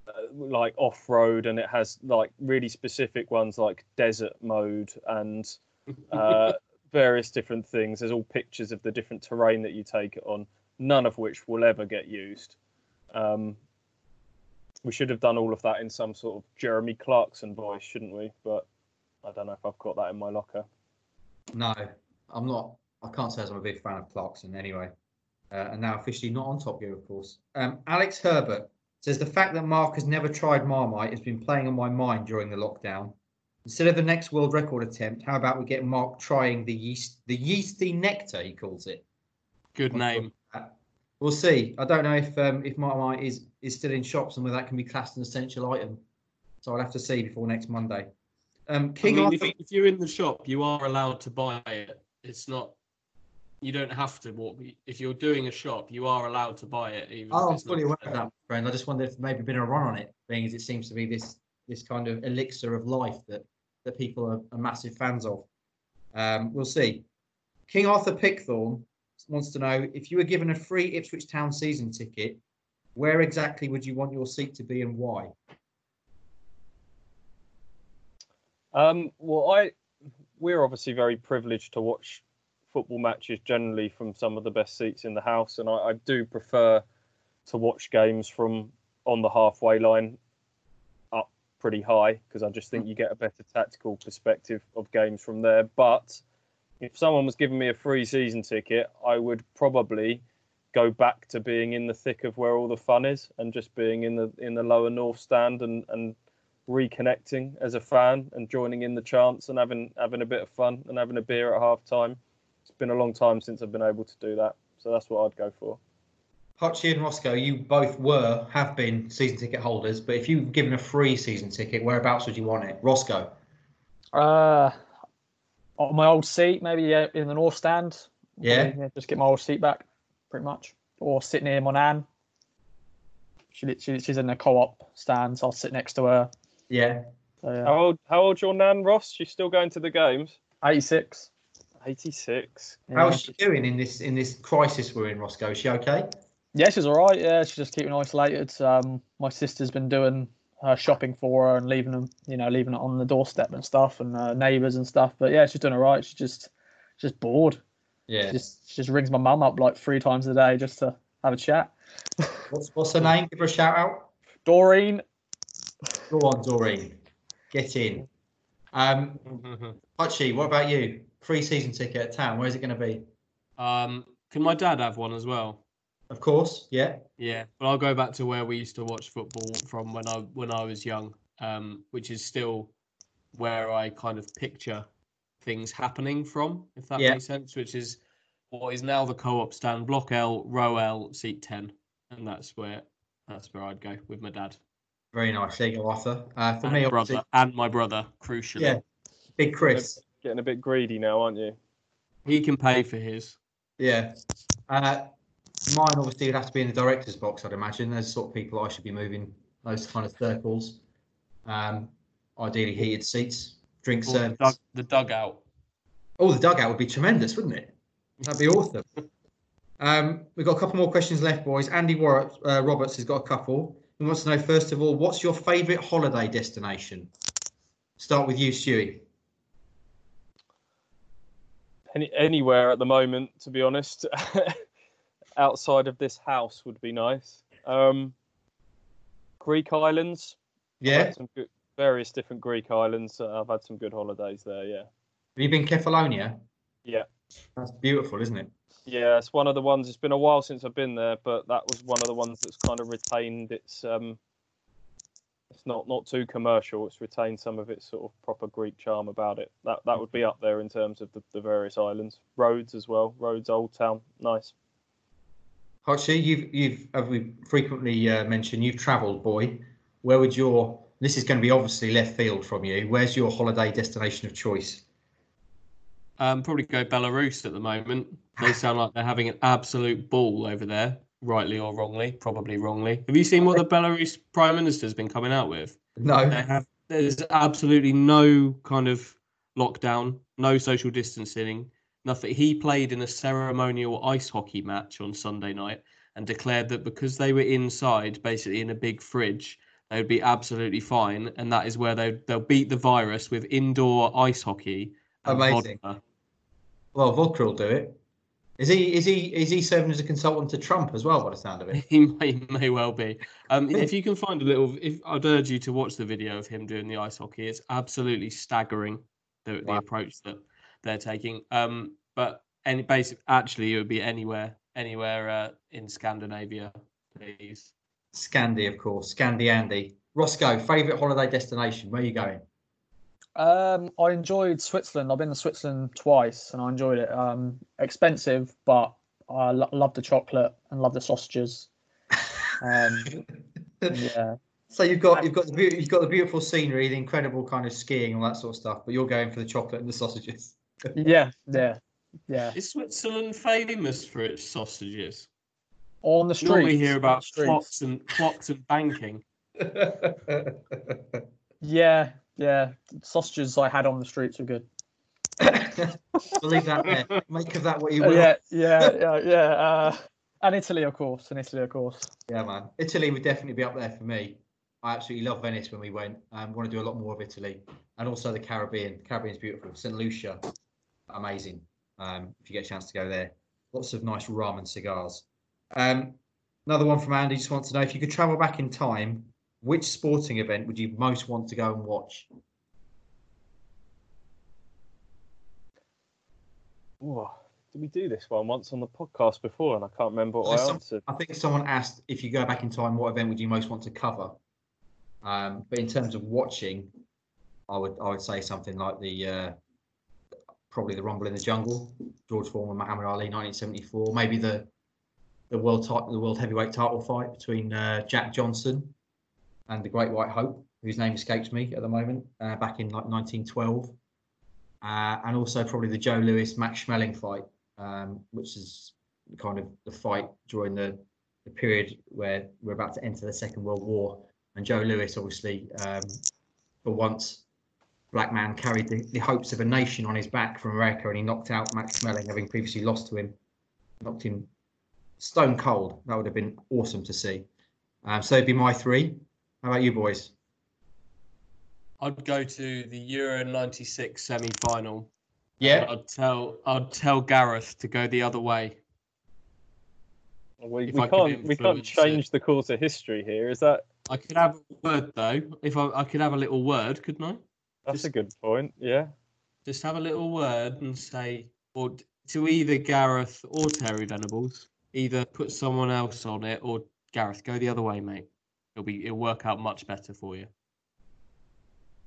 uh, like off road, and it has like really specific ones like desert mode and uh, [LAUGHS] various different things. There's all pictures of the different terrain that you take it on, none of which will ever get used. Um, we should have done all of that in some sort of Jeremy Clarkson voice, shouldn't we? But I don't know if I've got that in my locker. No, I'm not. I can't say as I'm a big fan of Clarkson anyway. Uh, and now officially not on Top Gear, of course. Um, Alex Herbert says the fact that Mark has never tried Marmite has been playing on my mind during the lockdown. Instead of the next world record attempt, how about we get Mark trying the yeast, the yeasty nectar he calls it. Good name. We'll see. I don't know if um, if Marmite is is still in shops and whether that can be classed an essential item. So I'll have to see before next Monday. Um, I King mean, Arthur. if, if you're in the shop, you are allowed to buy it. It's not. You don't have to walk. If you're doing a shop, you are allowed to buy it. Even Oh, I'm it's fully aware of that, friend. I just wondered if maybe been a run on it, being as it seems to be this this kind of elixir of life that that people are, are massive fans of. Um, we'll see. King Arthur Pickthorn wants to know if you were given a free Ipswich Town season ticket, where exactly would you want your seat to be and why? Um, well, I we're obviously very privileged to watch football matches generally from some of the best seats in the house, and I, I do prefer to watch games from on the halfway line up pretty high because I just think you get a better tactical perspective of games from there. But if someone was giving me a free season ticket, I would probably go back to being in the thick of where all the fun is and just being in the in the lower north stand and and reconnecting as a fan and joining in the chants and having having a bit of fun and having a beer at half time. It's been a long time since I've been able to do that. So that's what I'd go for. Hotchie and Roscoe, you both were, have been season ticket holders, but if you were given a free season ticket, whereabouts would you want it? Roscoe. Uh, on my old seat, maybe yeah, in the north stand. Yeah. Probably, just get my old seat back, pretty much. Or sit near my nan. She, she she's in the co-op stand, so I'll sit next to her. Yeah. So, yeah. How old how old's your nan Ross? She's still going to the games? 86. Eighty six. How Yeah. is she doing in this in this crisis we're in, Roscoe? Is she okay? Yeah, she's all right. Yeah, she's just keeping isolated. Um, my sister's been doing her shopping for her and leaving them, you know, leaving it on the doorstep and stuff, and uh, neighbours and stuff. But yeah, she's doing all right. She's just, just bored. Yeah. She just, she just rings my mum up like three times a day just to have a chat. What's what's her name? Give her a shout out. Doreen, Go on, Doreen. Get in. Um, Hutchie, what about you? Free season ticket at town. Where's it going to be? um, can my dad have one as well? Of course, yeah. Yeah, but I'll go back to where we used to watch football from when I when I was young, um, which is still where I kind of picture things happening from, if that Yeah. makes sense. Which is what is now the co-op stand, Block L, Row L, Seat Ten, and that's where that's where I'd go with my dad Very nice. There you go, Arthur. Uh, for and me, my brother and my brother. Crucially, Yeah. Big Chris. Getting a bit greedy now, aren't you? he can pay for his. Yeah. Uh, mine obviously would have to be in the director's box, I'd imagine. Those sort of people I should be moving those kind of circles. Um, ideally heated seats, drink Or the, dug, the dugout. Oh, the dugout would be tremendous, wouldn't it? That'd be awesome. [LAUGHS] Um, we've got a couple more questions left, boys. Andy Warrett, uh, Roberts has got a couple. He wants to know, first of all, what's your favourite holiday destination? Start with you, Stewie. Any, anywhere at the moment, to be honest. [LAUGHS] Outside of this house would be nice. Um, Greek islands. Yeah. some good, various different Greek islands. Uh, I've had some good holidays there. Yeah. Have you been Kefalonia? Yeah. That's beautiful, isn't it? Yeah, it's one of the ones. It's been a while since I've been there, but that was one of the ones that's kind of retained its. Um, it's not not too commercial. It's retained some of its sort of proper Greek charm about it. That that would be up there in terms of the, the various islands, Rhodes as well. Rhodes, Old Town, nice. Hachi, you've you've as we frequently uh, mentioned, you've travelled, boy. Where would your this is going to be obviously left field from you. Where's your holiday destination of choice? Um, probably go Belarus at the moment. They sound like they're having an absolute ball over there, rightly or wrongly, probably wrongly. Have you seen what the Belarus Prime Minister's been coming out with? No. They have there's absolutely no kind of lockdown, no social distancing, nothing. He played in a ceremonial ice hockey match on Sunday night and declared that because they were inside, basically in a big fridge, they would be absolutely fine, and that is where they they'll beat the virus with indoor ice hockey. Amazing. vodka. Well, Vodka will do it. Is he is he is he serving as a consultant to Trump as well by the sound of it? [LAUGHS] He may, may well be. Um, [LAUGHS] if you can find a little, if I'd urge you to watch the video of him doing the ice hockey. It's absolutely staggering the, the approach that they're taking. Um, but any basic, actually, it would be anywhere, anywhere uh, in Scandinavia, please. Scandi, of course. Scandi Andy. Roscoe, favourite holiday destination. Where are you going? Um, I enjoyed Switzerland. I've been to Switzerland twice, and I enjoyed it. Um, expensive, but I lo- love the chocolate and love the sausages. Um, [LAUGHS] yeah, So you've got you've got the beau- you've got the beautiful scenery, the incredible kind of skiing, all that sort of stuff. But you're going for the chocolate and the sausages. [LAUGHS] yeah, yeah, yeah. Is Switzerland famous for its sausages? On the street, normally streets. hear about the streets. clocks and clocks and banking. [LAUGHS] Yeah, yeah. Sausages I had on the streets were good. [LAUGHS] We'll leave that there. Make of that what you will. yeah, yeah, yeah, yeah. Uh, and Italy, of course. And Italy, of course. Yeah, man. Italy would definitely be up there for me. I absolutely love Venice when we went. Um, want to do a lot more of Italy and also the Caribbean. The Caribbean's beautiful. St. Lucia, amazing. Um, if you get a chance to go there, lots of nice rum and cigars. Um, another one from Andy just wants to know if you could travel back in time, which sporting event would you most want to go and watch? Ooh, did we do this one once on the podcast before? And I can't remember what I some- answered. I think someone asked if you go back in time, what event would you most want to cover? Um, but in terms of watching, I would I would say something like the uh, probably the Rumble in the Jungle, George Foreman, Muhammad Ali, 1974. Maybe the the world title, the world heavyweight title fight between uh, Jack Johnson and the Great White Hope, whose name escapes me at the moment, uh, back in like 1912. Uh, and also probably the Joe Louis Max Schmeling fight, um, which is kind of the fight during the, the period where we're about to enter the Second World War. And Joe Louis, obviously, um, for once, black man carried the, the hopes of a nation on his back from America, and he knocked out Max Schmeling, having previously lost to him, knocked him stone cold. That would have been awesome to see. Um, so it'd be my three. How about you, boys? I'd go to the Euro '96 semi-final. Yeah. I'd tell I'd tell Gareth to go the other way. We, If we I can't we can't influence it. change the course of history here. Is that I could have a word though. If I, I could have a little word, couldn't I? that's Just- a good point? Yeah. Just have a little word and say, or to either Gareth or Terry Venables, either put someone else on it or Gareth, go the other way, mate. It'll be it'll work out much better for you.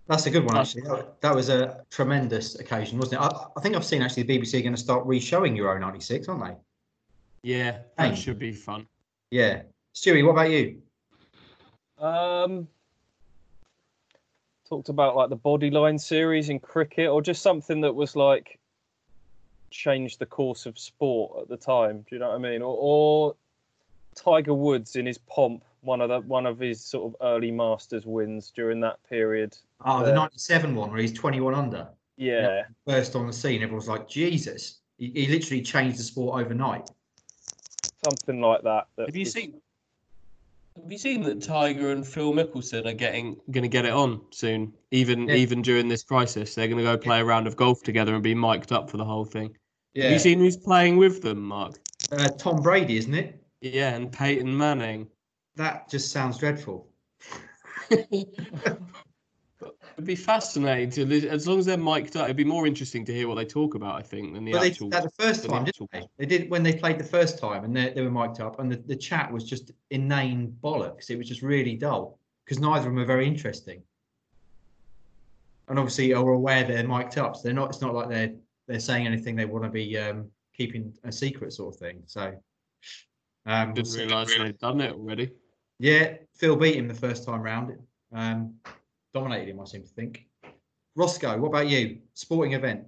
That's a good one, actually. That, that was a tremendous occasion, wasn't it? I, I think I've seen actually the BBC are going to start re-showing Euro '96, aren't they? Yeah, Hey. that should be fun. Yeah. Stewie, what about you? Um, talked about like the bodyline series in cricket, or just something that was like changed the course of sport at the time. Do you know what I mean? Or, or Tiger Woods in his pomp, one of the one of his sort of early Masters wins during that period. Oh, the Uh, '97 one where he's 21 under, Yeah, first on the scene. Everyone's like, Jesus, he, he literally changed the sport overnight. something like that. that Have you was- seen? Have you seen that Tiger and Phil Mickelson are getting going to get it on soon? Even Yeah. even during this crisis, they're going to go play a round of golf together and be mic'd up for the whole thing. Yeah. Have you seen who's playing with them, Mark? Uh, Tom Brady, isn't it? Yeah, and Peyton Manning. That just sounds dreadful. [LAUGHS] It'd be fascinating to as long as they're mic'd up. It'd be more interesting to hear what they talk about, I think, than the they actual. did that the first the time, actual- didn't they? They did when they played the first time, and they, they were mic'd up, and the, the chat was just inane bollocks. It was just really dull because neither of them are very interesting. And obviously, are aware they're mic'd up, so they're not. It's not like they're they're saying anything they want to be um, keeping a secret sort of thing. So, um, Didn't realise they'd done it already. Yeah, Phil beat him the first time round. Um, dominated him, I seem to think. Roscoe, what about you? Sporting event?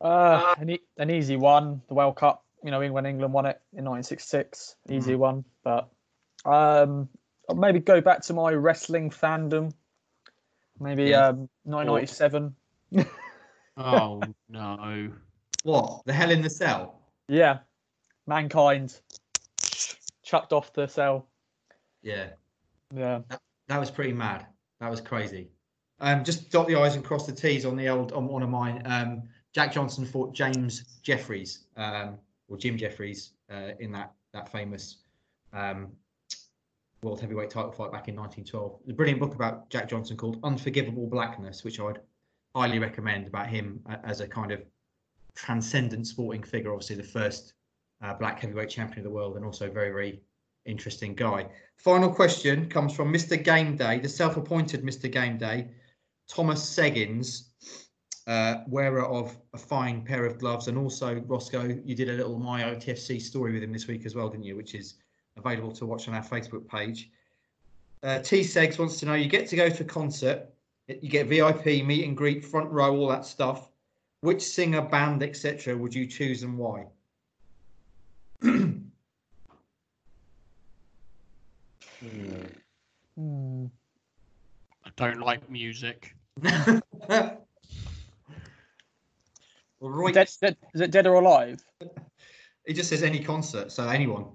Uh, an, e- an easy one. The World Cup. You know, England England won it in 1966. Easy one, but um, I'll maybe go back to my wrestling fandom. Maybe Yeah. um, 1997. [LAUGHS] Oh no! What? The Hell in the Cell? Yeah, Mankind chucked off the cell. Yeah. Yeah, That was pretty mad. That was crazy. Um, just dot the i's and cross the t's on the old on one of mine. Um, Jack Johnson fought James Jeffries, um, or Jim Jeffries, uh, in that that famous um, world heavyweight title fight back in 1912. The brilliant book about Jack Johnson called Unforgivable Blackness, which I'd highly recommend about him as a kind of transcendent sporting figure. Obviously, the first uh, black heavyweight champion of the world, and also very very interesting guy. Final question comes from Mr. Game Day, the self-appointed Mr. Game Day, Thomas Seggins, uh, wearer of a fine pair of gloves, and also Roscoe. You did a little my OTFC story with him this week as well, didn't you? Which is available to watch on our Facebook page. Uh, T Segs wants to know: you get to go to a concert, you get VIP, meet and greet, front row, all that stuff. Which singer, band, etc., would you choose and why? [CLEARS THROAT] Hmm. I don't like music. right. Dead, dead, is it dead or alive? It just says any concert, so anyone.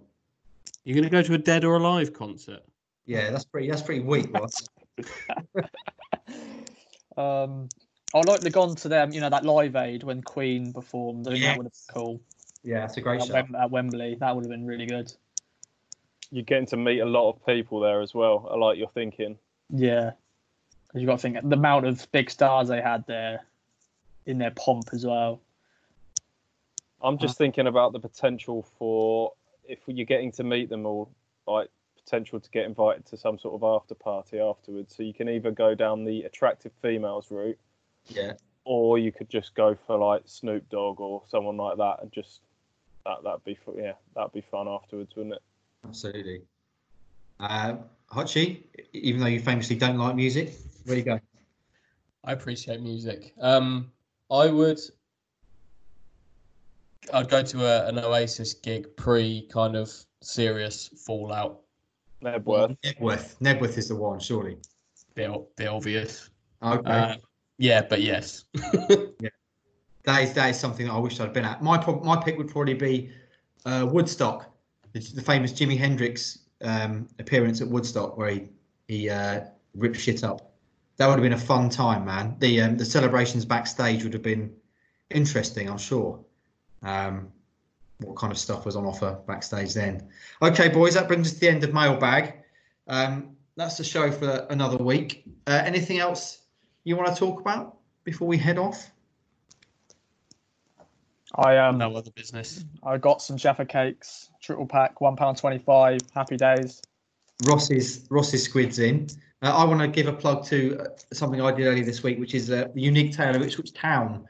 You're going to go to a Dead or Alive concert? Yeah, that's pretty. That's pretty weak, Ross. [LAUGHS] [LAUGHS] Um, I'd like to gone to them. You know that Live Aid when Queen performed. I think Yeah. that would have been cool. yeah, that's a great At, show. Wem- at Wembley, that would have been really good. You're getting to meet a lot of people there as well. I like your thinking. Yeah, because you got to think the amount of big stars they had there in their pomp as well. I'm just uh, thinking about the potential for if you're getting to meet them all, like potential to get invited to some sort of after party afterwards. So you can either go down the attractive females route, Yeah, or you could just go for like Snoop Dogg or someone like that, and just that that'd be yeah that'd be fun afterwards, wouldn't it? Absolutely. Uh, Hotchi, even though you famously don't like music, where do you go? I appreciate music. Um, I would. I'd go to a, an Oasis gig pre kind of serious fallout. Knebworth. Knebworth. Knebworth is the one, surely. Bit, bit obvious. Okay, Uh, yeah, but yes. [LAUGHS] yeah. that is that is something that I wish I'd been at. My my pick would probably be uh, Woodstock, the, the famous Jimi Hendrix um, appearance at Woodstock, where he he uh, ripped shit up. That would have been a fun time, man. The um, the celebrations backstage would have been interesting, I'm sure. Um, what kind of stuff was on offer backstage then? Okay, boys, that brings us to the end of mailbag. Um, that's the show for another week. Uh, anything else you want to talk about before we head off? I um No other business. I got some Jaffa cakes, triple pack, one pound twenty five. Happy days. Ross's Ross's squids in. Uh, I want to give a plug to uh, something I did earlier this week, which is uh, the unique tale of Ipswich Town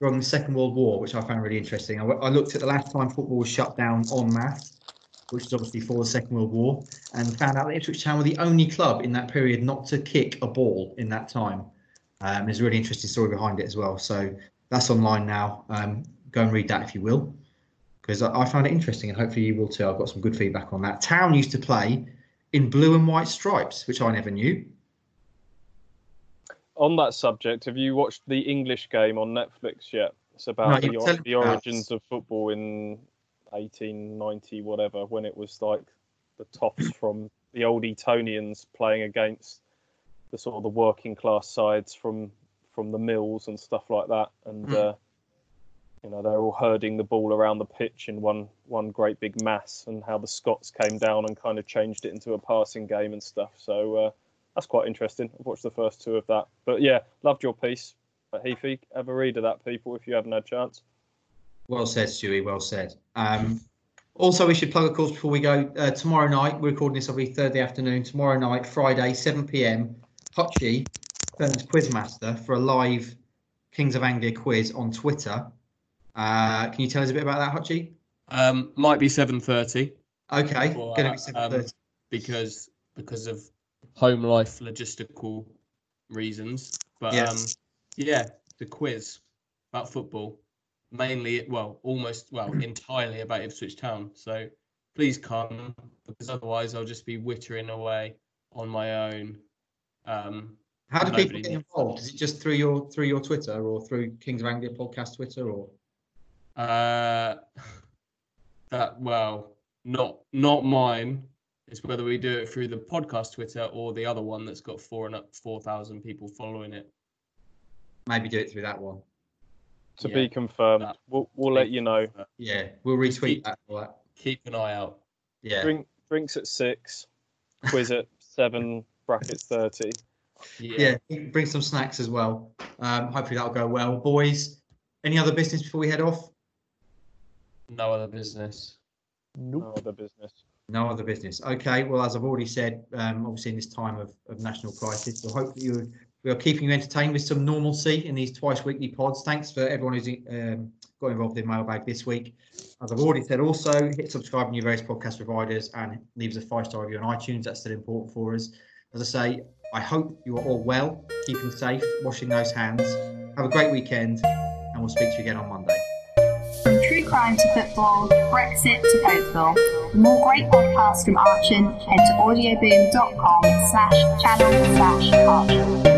during the Second World War, which I found really interesting. I, w- I looked at the last time football was shut down en masse, which is obviously for the Second World War, and found out that Ipswich Town were the only club in that period not to kick a ball in that time. Um, there's a really interesting story behind it as well. So that's online now. Um, go and read that if you will, because I, I found it interesting, and hopefully you will too. I've got some good feedback on that. Town used to play in blue and white stripes, which I never knew. On that subject, have you watched the English game on Netflix yet? It's about No, the, the origins of football in 1890, whatever, when it was like the toffs [CLEARS THROAT] from the old Etonians playing against the sort of the working class sides from from the mills and stuff like that, and Hmm. uh, you know they're all herding the ball around the pitch in one one great big mass, and how the Scots came down and kind of changed it into a passing game and stuff. So uh, that's quite interesting. I've watched the first two of that, but yeah, loved your piece, uh, Heafy. Have a read of that, people, if you haven't had a chance. Well said, Stewie. Well said. Um, also, we should plug, of course, before we go. Uh, tomorrow night, we're recording this every Thursday afternoon. Tomorrow night, Friday, 7 p.m. Hutchie turns quizmaster for a live Kings of Anglia quiz on Twitter. Uh, can you tell us a bit about that, Hutchie? Um, might be seven thirty Okay, going to uh, be 7:30. um, because because of home life logistical reasons. But Yeah. um, yeah, the quiz about football, mainly well, almost well, [CLEARS THROAT] entirely about Ipswich Town. So please come because otherwise I'll just be wittering away on my own. Um, How do people get involved? Is it just through your through your Twitter or through Kings of Anglia podcast Twitter or? Uh, that well, not not mine. It's whether we do it through the podcast Twitter or the other one that's got four and up four thousand people following it. Maybe do it through that one. To Yeah, be confirmed, that- we'll, we'll let you know. Yeah, we'll retweet keep- that. All that. Keep an eye out. Yeah. Drink drinks at six, quiz at [LAUGHS] seven brackets thirty. Yeah. yeah, bring some snacks as well. Um, hopefully that'll go well. Boys, any other business before we head off? No other business. Nope. No other business. No other business. Okay, well, as I've already said, um, obviously in this time of, of national crisis, so hopefully you, we are keeping you entertained with some normalcy in these twice weekly pods. Thanks for everyone who's um, got involved in Mailbag this week. As I've already said, also hit subscribe on your various podcast providers and leave us a five star review on iTunes. That's still important for us. As I say, I hope you are all well, keeping safe, washing those hands. Have a great weekend, and we'll speak to you again on Monday. Crime to football, Brexit to football. For more great podcasts from Archant, head to audioboom.com slash channel slash Archant.